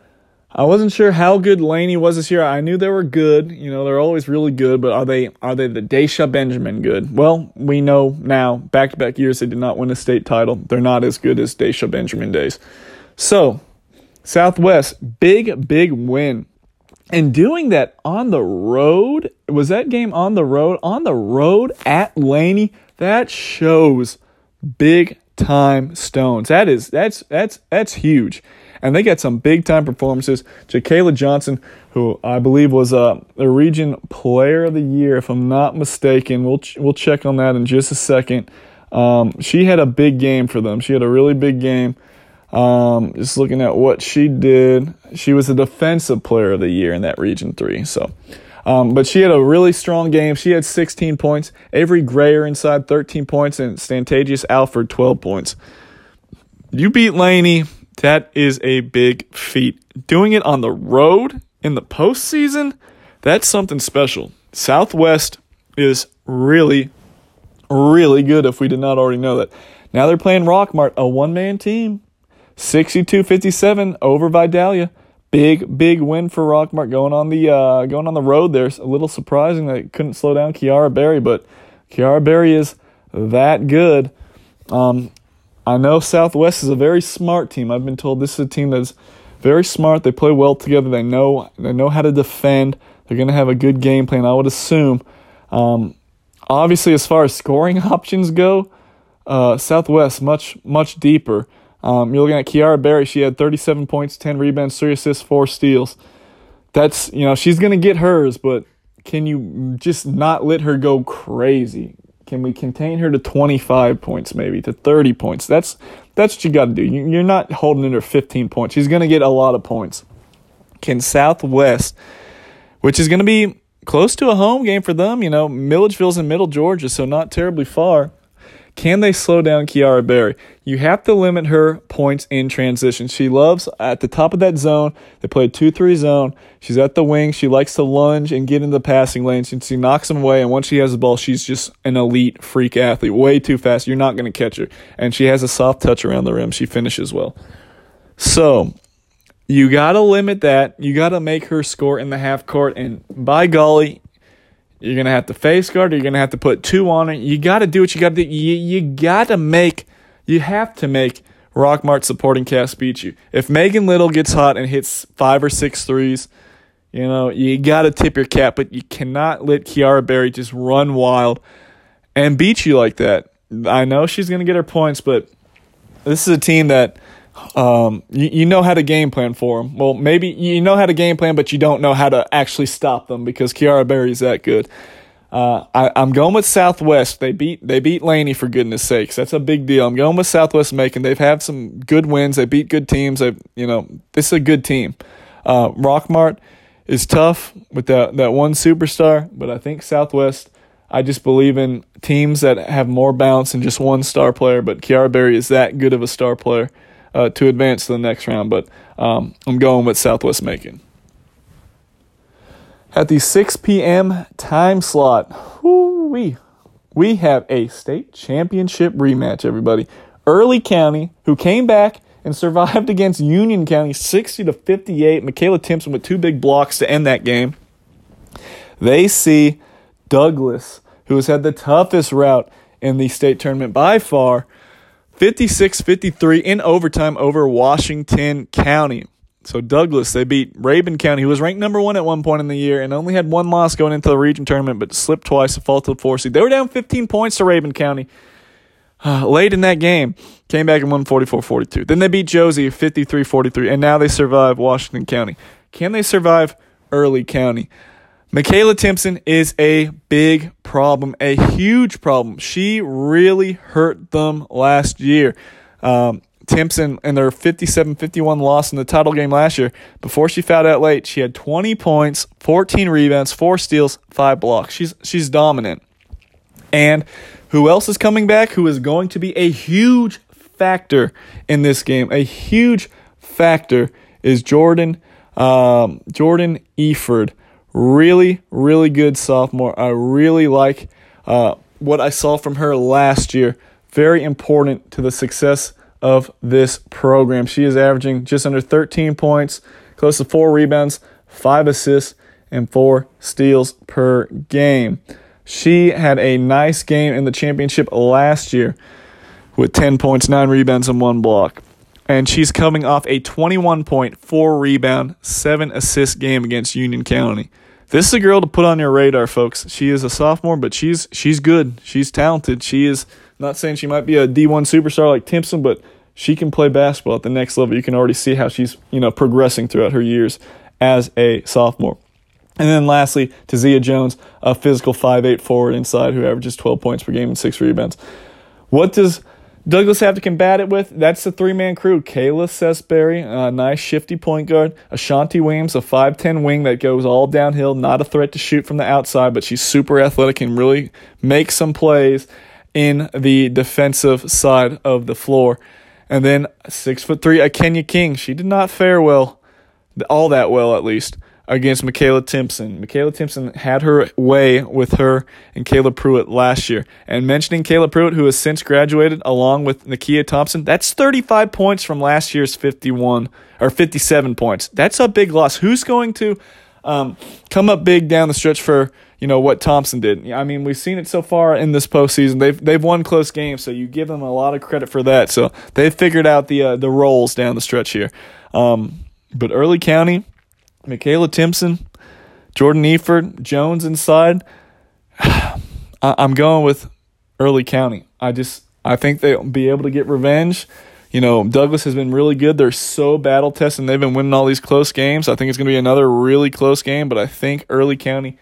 I wasn't sure how good Laney was this year. I knew they were good. You know, they're always really good, but are they are they the Daisha Benjamin good? Well, we know now, back to back years they did not win a state title. They're not as good as Daisha Benjamin days. So, Southwest, big, big win. And doing that on the road, was that game on the road? On the road at Laney, that shows big time stones. That is that's that's that's huge. And they got some big time performances. Jacayla Johnson, who I believe was uh, a region player of the year, if I'm not mistaken. We'll ch- we'll check on that in just a second. Um, she had a big game for them. She had a really big game. Um, just looking at what she did, she was a defensive player of the year in that Region 3. So, um, but she had a really strong game. She had 16 points. Avery Grayer inside 13 points, and Stantagius Alford 12 points. You beat Laney. That is a big feat. Doing it on the road in the postseason, that's something special. Southwest is really, really good if we did not already know that. Now they're playing Rockmart, a one man team. 62 57 over Vidalia. Big, big win for Rockmart going on the uh, going on the road there. A little surprising that it couldn't slow down Kiara Berry, but Kiara Berry is that good. Um, I know Southwest is a very smart team. I've been told this is a team that's very smart. They play well together. They know they know how to defend. They're going to have a good game plan. I would assume. Um, obviously, as far as scoring options go, uh, Southwest much much deeper. Um, you're looking at Kiara Berry. She had 37 points, 10 rebounds, three assists, four steals. That's you know she's gonna get hers, but can you just not let her go crazy? Can we contain her to 25 points, maybe to 30 points? That's that's what you got to do. You're not holding her 15 points. She's gonna get a lot of points. Can Southwest, which is gonna be close to a home game for them, you know, Milledgeville's in Middle Georgia, so not terribly far. Can they slow down Kiara Berry? You have to limit her points in transition. She loves at the top of that zone. They play a 2 3 zone. She's at the wing. She likes to lunge and get into the passing lanes. And she knocks them away. And once she has the ball, she's just an elite freak athlete. Way too fast. You're not going to catch her. And she has a soft touch around the rim. She finishes well. So you got to limit that. You got to make her score in the half court. And by golly, you're gonna have to face guard. You're gonna have to put two on it. You got to do what you got to do. You you got to make. You have to make Rockmart supporting cast beat you. If Megan Little gets hot and hits five or six threes, you know you got to tip your cap. But you cannot let Kiara Berry just run wild and beat you like that. I know she's gonna get her points, but this is a team that um, you, you know how to game plan for them. Well, maybe you know how to game plan, but you don't know how to actually stop them because Kiara Berry's that good. Uh, I, am going with Southwest. They beat they beat Laney for goodness sakes. That's a big deal. I'm going with Southwest Macon. They've had some good wins. They beat good teams. They you know this is a good team. Uh, Rockmart is tough with that that one superstar, but I think Southwest. I just believe in teams that have more balance than just one star player. But Kiara Berry is that good of a star player uh, to advance to the next round. But um, I'm going with Southwest Macon. At the 6 p.m. time slot, we we have a state championship rematch, everybody. Early County, who came back and survived against Union County 60 to 58. Michaela Timpson with two big blocks to end that game. They see Douglas, who has had the toughest route in the state tournament by far, 56 53 in overtime over Washington County. So Douglas, they beat Rabun County, who was ranked number one at one point in the year and only had one loss going into the region tournament, but slipped twice to fall to the four seed. They were down 15 points to Rabun County uh, late in that game. Came back and won 44-42. Then they beat Josie 53-43, and now they survive Washington County. Can they survive Early County? Michaela Timpson is a big problem, a huge problem. She really hurt them last year. Um, Timpson in their 57 51 loss in the title game last year, before she fouled out late, she had 20 points, 14 rebounds, 4 steals, 5 blocks. She's, she's dominant. And who else is coming back? Who is going to be a huge factor in this game? A huge factor is Jordan um, Jordan Eford really, really good sophomore. I really like uh, what I saw from her last year. Very important to the success of this program. She is averaging just under 13 points, close to four rebounds, five assists, and four steals per game. She had a nice game in the championship last year with 10 points, 9 rebounds, and 1 block. And she's coming off a 21 point, 4 rebound, 7 assist game against Union County. This is a girl to put on your radar, folks. She is a sophomore, but she's she's good. She's talented. She is not saying she might be a D1 superstar like Timpson, but she can play basketball at the next level. You can already see how she's, you know, progressing throughout her years as a sophomore. And then lastly, Tazia Jones, a physical 5'8 forward inside who averages 12 points per game and six rebounds. What does Douglas have to combat it with that's the three man crew. Kayla Sesberry, a nice shifty point guard. Ashanti Williams, a 5'10 wing that goes all downhill, not a threat to shoot from the outside, but she's super athletic and really make some plays in the defensive side of the floor. And then six foot three, a Kenya King. She did not fare well, all that well at least against Michaela Timpson. Michaela Timpson had her way with her and Kayla Pruitt last year. And mentioning Kayla Pruitt, who has since graduated along with Nakia Thompson, that's 35 points from last year's 51 or 57 points. That's a big loss. Who's going to um, come up big down the stretch for you know what Thompson did? I mean, we've seen it so far in this postseason. They've they've won close games, so you give them a lot of credit for that. So they've figured out the uh, the roles down the stretch here. Um, but early county Michaela Timpson, Jordan Eford, Jones inside. I'm going with Early County. I just I think they'll be able to get revenge. You know, Douglas has been really good. They're so battle tested they've been winning all these close games. I think it's going to be another really close game, but I think Early County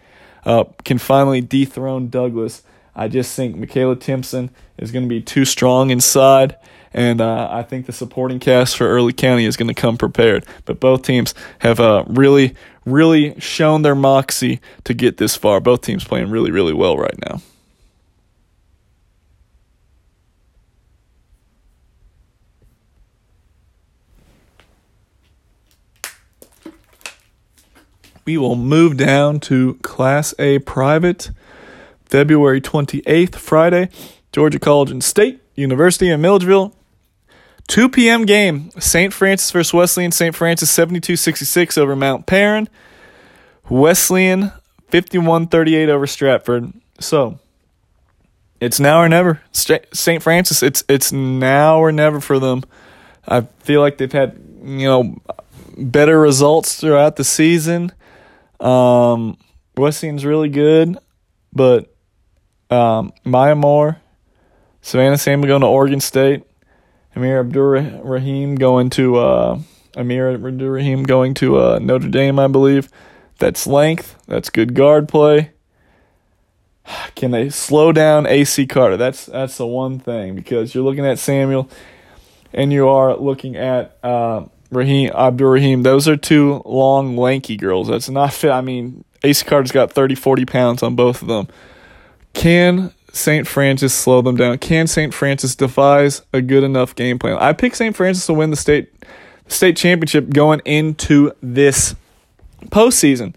uh, can finally dethrone Douglas. I just think Michaela Timpson is going to be too strong inside and uh, I think the supporting cast for Early County is going to come prepared. But both teams have uh, really, really shown their moxie to get this far. Both teams playing really, really well right now. We will move down to Class A private, February 28th, Friday, Georgia College and State University in Milledgeville 2 p.m. game, St. Francis versus Wesleyan. St. Francis 72-66 over Mount Paran. Wesleyan 51-38 over Stratford. So, it's now or never. St. Francis, it's it's now or never for them. I feel like they've had, you know, better results throughout the season. Um, Wesleyan's really good, but um, Maya Moore, Savannah Sam going to Oregon State. Amir Abdur Rahim going to uh, Amir going to uh, Notre Dame, I believe. That's length. That's good guard play. Can they slow down AC Carter? That's that's the one thing because you're looking at Samuel, and you are looking at uh, Raheem Abdur Rahim. Those are two long, lanky girls. That's not fit. I mean, AC Carter's got 30, 40 pounds on both of them. Can St. Francis slow them down? Can St. Francis devise a good enough game plan? I picked St. Francis to win the state state championship going into this postseason.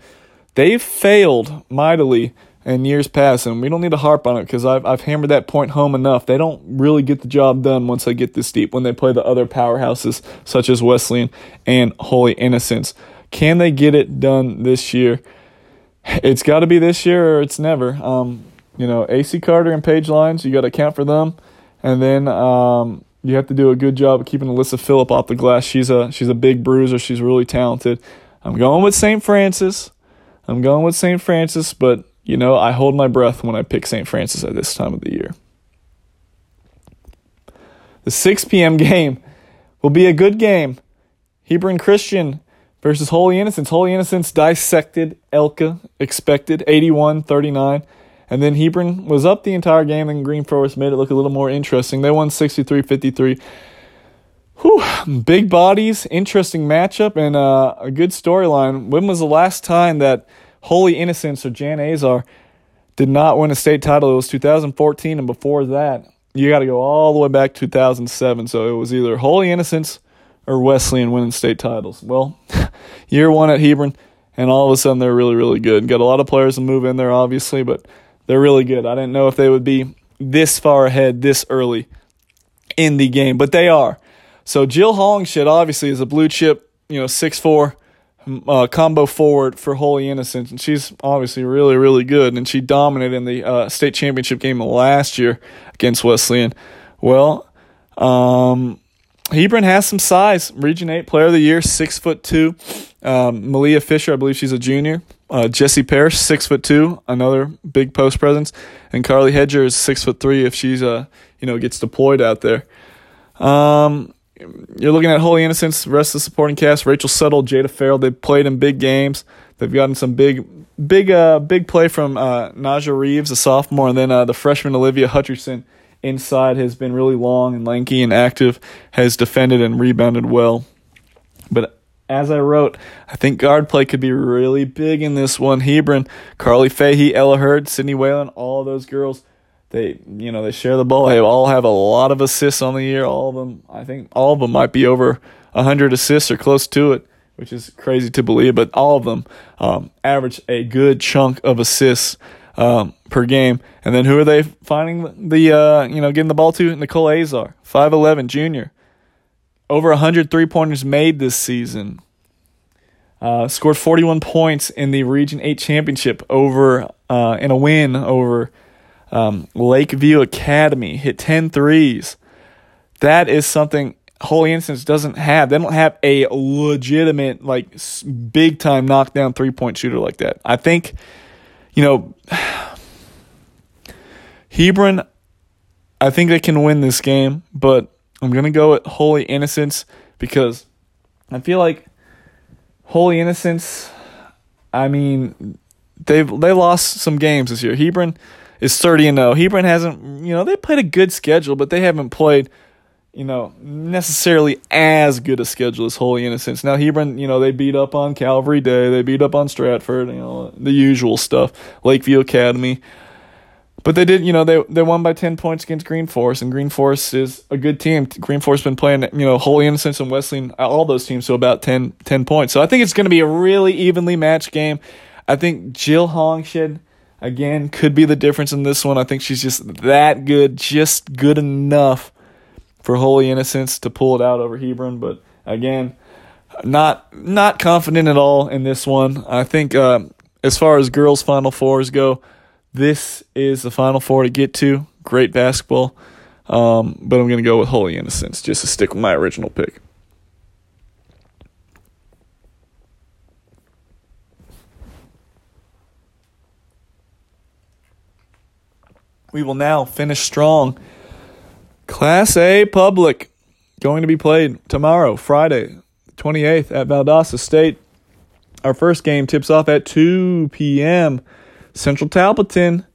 They've failed mightily in years past, and we don't need to harp on it because I've I've hammered that point home enough. They don't really get the job done once they get this deep when they play the other powerhouses such as Wesleyan and Holy Innocents. Can they get it done this year? It's got to be this year or it's never. Um, you know, AC Carter and Page Lines, you got to account for them, and then um, you have to do a good job of keeping Alyssa Phillip off the glass. She's a she's a big bruiser. She's really talented. I'm going with St. Francis. I'm going with St. Francis, but you know, I hold my breath when I pick St. Francis at this time of the year. The 6 p.m. game will be a good game. Hebron Christian versus Holy Innocents. Holy Innocents dissected Elka, expected 81 39. And then Hebron was up the entire game, and Green Forest made it look a little more interesting. They won 63 53. Big bodies, interesting matchup, and uh, a good storyline. When was the last time that Holy Innocents or Jan Azar did not win a state title? It was 2014, and before that, you got to go all the way back to 2007. So it was either Holy Innocents or Wesleyan winning state titles. Well, year one at Hebron, and all of a sudden they're really, really good. Got a lot of players to move in there, obviously, but they're really good. I didn't know if they would be this far ahead this early in the game, but they are. So Jill Hollingshed obviously is a blue chip, you know, six four uh, combo forward for Holy Innocents, and she's obviously really, really good. And she dominated in the uh, state championship game last year against Wesleyan. Well, um, Hebron has some size. Region Eight Player of the Year, six foot two. Um, Malia Fisher, I believe she's a junior. Uh, Jesse Parrish, six foot two, another big post presence, and Carly Hedger is six foot three if she's uh you know gets deployed out there. Um, you're looking at Holy Innocents, the rest of the supporting cast, Rachel Settle, Jada Farrell. They've played in big games. They've gotten some big, big, uh, big play from uh, Naja Reeves, a sophomore, and then uh, the freshman Olivia Hutcherson inside has been really long and lanky and active, has defended and rebounded well. But as I wrote, I think guard play could be really big in this one. Hebron, Carly Fahey, Ella Hurd, Sydney Whalen, all those girls they you know they share the ball. They all have a lot of assists on the year. All of them, I think, all of them might be over hundred assists or close to it, which is crazy to believe. But all of them um, average a good chunk of assists um, per game. And then who are they finding the uh, you know getting the ball to? Nicole Azar, five eleven junior, over 100 three pointers made this season. Uh, scored 41 points in the Region 8 championship over uh, in a win over um, Lakeview Academy hit 10 threes. That is something Holy Innocents doesn't have. They don't have a legitimate, like, big time knockdown three point shooter like that. I think, you know, Hebron, I think they can win this game, but I'm going to go with Holy Innocents because I feel like Holy Innocents, I mean, they've they lost some games this year. Hebron is 30 and 0. Hebron hasn't, you know, they played a good schedule, but they haven't played, you know, necessarily as good a schedule as Holy Innocents. Now Hebron, you know, they beat up on Calvary Day, they beat up on Stratford, you know, the usual stuff. Lakeview Academy. But they did, you know, they they won by 10 points against Green Forest, and Green Forest is a good team. Green Forest been playing, you know, Holy Innocents and Wesleyan, all those teams, so about 10, 10 points. So I think it's going to be a really evenly matched game. I think Jill Hollingshed again could be the difference in this one. I think she's just that good, just good enough for Holy Innocents to pull it out over Hebron. But again, not not confident at all in this one. I think uh, as far as girls' Final Fours go, this is the Final Four to get to. Great basketball, um, but I'm going to go with Holy Innocents just to stick with my original pick. we will now finish strong. Class A public going to be played tomorrow, Friday, 28th at Valdosta State. Our first game tips off at 2 p.m. Central Talbotton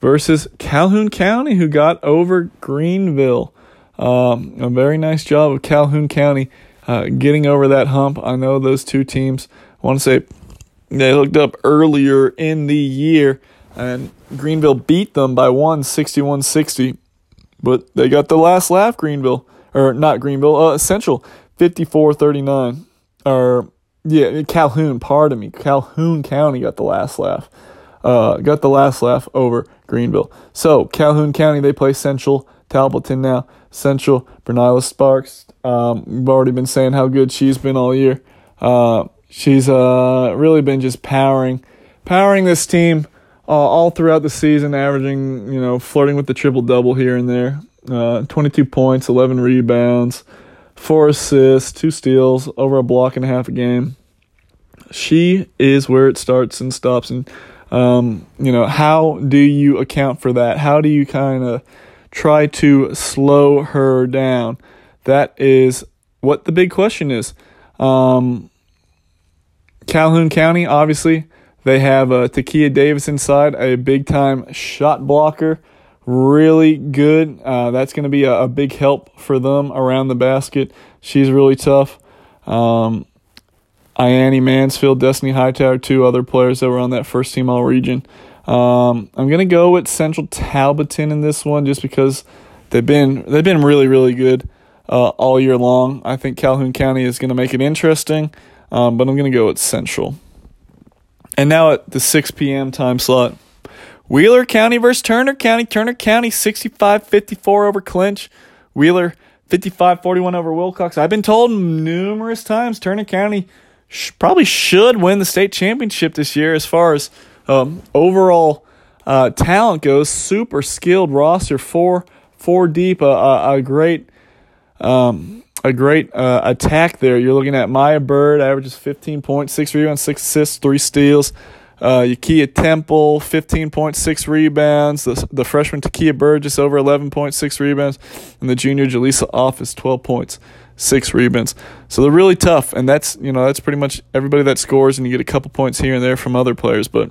versus Calhoun County, who got over Greenville. Um, a very nice job of Calhoun County uh, getting over that hump. I know those two teams. I want to say they looked up earlier in the year, and Greenville beat them by one, 61 60. But they got the last laugh, Greenville. Or not Greenville, uh, Central, 54 39. Or, yeah, Calhoun, pardon me. Calhoun County got the last laugh. Uh, got the last laugh over Greenville. So, Calhoun County, they play Central. Talbotton now. Central, Bernila Sparks. Um, we've already been saying how good she's been all year. Uh, she's uh, really been just powering, powering this team uh, all throughout the season, averaging, you know, flirting with the triple double here and there. Uh, 22 points, 11 rebounds, four assists, two steals, over a block and a half a game. She is where it starts and stops. And, um, you know, how do you account for that? How do you kind of try to slow her down? That is what the big question is. Um, Calhoun County, obviously, they have uh, Takia Davis inside, a big time shot blocker. Really good. Uh, that's going to be a, a, big help for them around the basket. She's really tough. Um, Iani Mansfield, Destiny Hightower, two other players that were on that first team all region. Um, I'm gonna go with Central Talbotton in this one just because they've been they've been really really good uh, all year long. I think Calhoun County is gonna make it interesting, um, but I'm gonna go with Central. And now at the 6 p.m. time slot, Wheeler County versus Turner County. Turner County 65-54 over Clinch. Wheeler 55-41 over Wilcox. I've been told numerous times Turner County sh- probably should win the state championship this year as far as um, overall uh, talent goes, super skilled roster, four four deep, a, a, a great um, a great uh, attack there. You're looking at Maya Bird, averages 15 points, six rebounds, six assists, three steals. Uh, Yakia Temple, 15.6 rebounds. The, the freshman Takia Bird, just over 11.6 rebounds. And the junior Jaleesa Office, 12 points, six rebounds. So they're really tough. And that's, you know, that's pretty much everybody that scores, and you get a couple points here and there from other players. But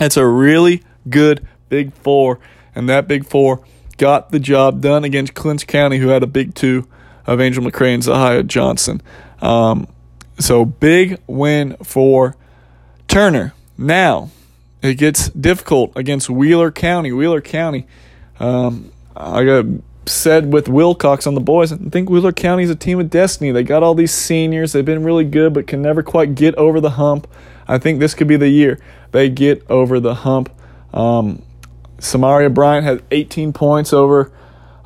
it's a really good big four, and that big four got the job done against Clinch County, who had a big two of Angel McCray and Zahia Johnson. Um, so big win for Turner. Now it gets difficult against Wheeler County. Wheeler County, um, I got said with Wilcox on the boys. I think Wheeler County is a team of destiny. They got all these seniors. They've been really good, but can never quite get over the hump. I think this could be the year they get over the hump. Um, Samaria Bryant had 18 points over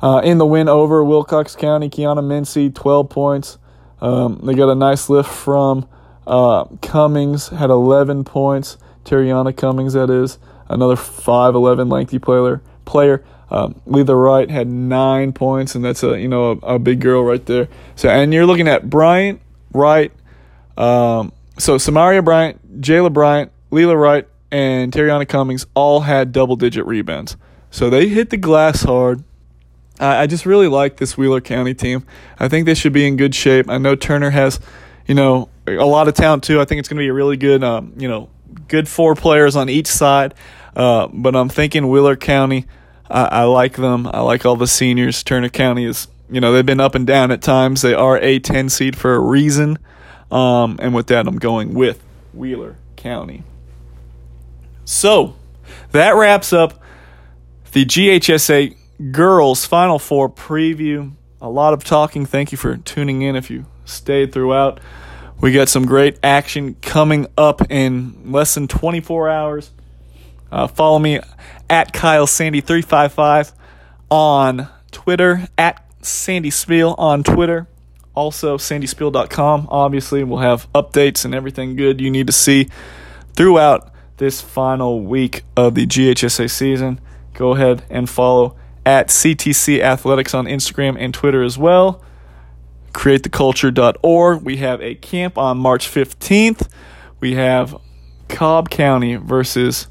uh, in the win over Wilcox County. Kiana Mincy 12 points. Um, they got a nice lift from uh, Cummings had 11 points. Terriana Cummings, that is another 5'11 lengthy player. Player. Um, Letha Wright had nine points, and that's a you know a, a, big girl right there. So and you're looking at Bryant, Wright, um, so Samaria Bryant, Jayla Bryant, Leela Wright, and Terriana Cummings all had double digit rebounds. So they hit the glass hard. I, I just really like this Wheeler County team. I think they should be in good shape. I know Turner has, you know, a lot of talent too. I think it's going to be a really good, um, you know, good four players on each side. Uh, but I'm thinking Wheeler County. I, I like them. I like all the seniors. Turner County is, you know, they've been up and down at times. They are a 10 seed for a reason. Um, and with that, I'm going with Wheeler County. So that wraps up the GHSA girls Final Four preview. A lot of talking. Thank you for tuning in if you stayed throughout. We got some great action coming up in less than 24 hours. Uh, follow me at Kyle Sandy 355 on Twitter, at Sandy Spiel on Twitter. Also, sandyspiel.com. Obviously, we'll have updates and everything good you need to see throughout this final week of the GHSA season. Go ahead and follow at CTC Athletics on Instagram and Twitter as well. CreateTheCulture.org. We have a camp on March 15th. We have Cobb County versus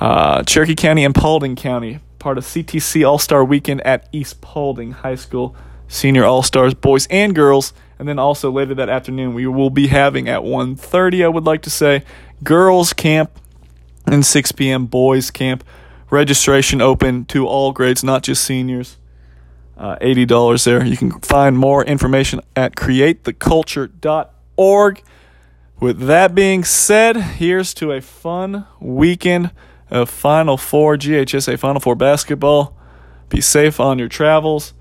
uh, Cherokee County and Paulding County, part of CTC All Star Weekend at East Paulding High School senior all-stars boys and girls and then also later that afternoon we will be having at 1.30 i would like to say girls camp and 6 p.m boys camp registration open to all grades, not just seniors. Uh, $80 there. You can find more information at createtheculture.org. With that being said, here's to a fun weekend of Final Four, GHSA Final Four basketball. Be safe on your travels,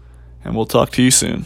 and we'll talk to you soon.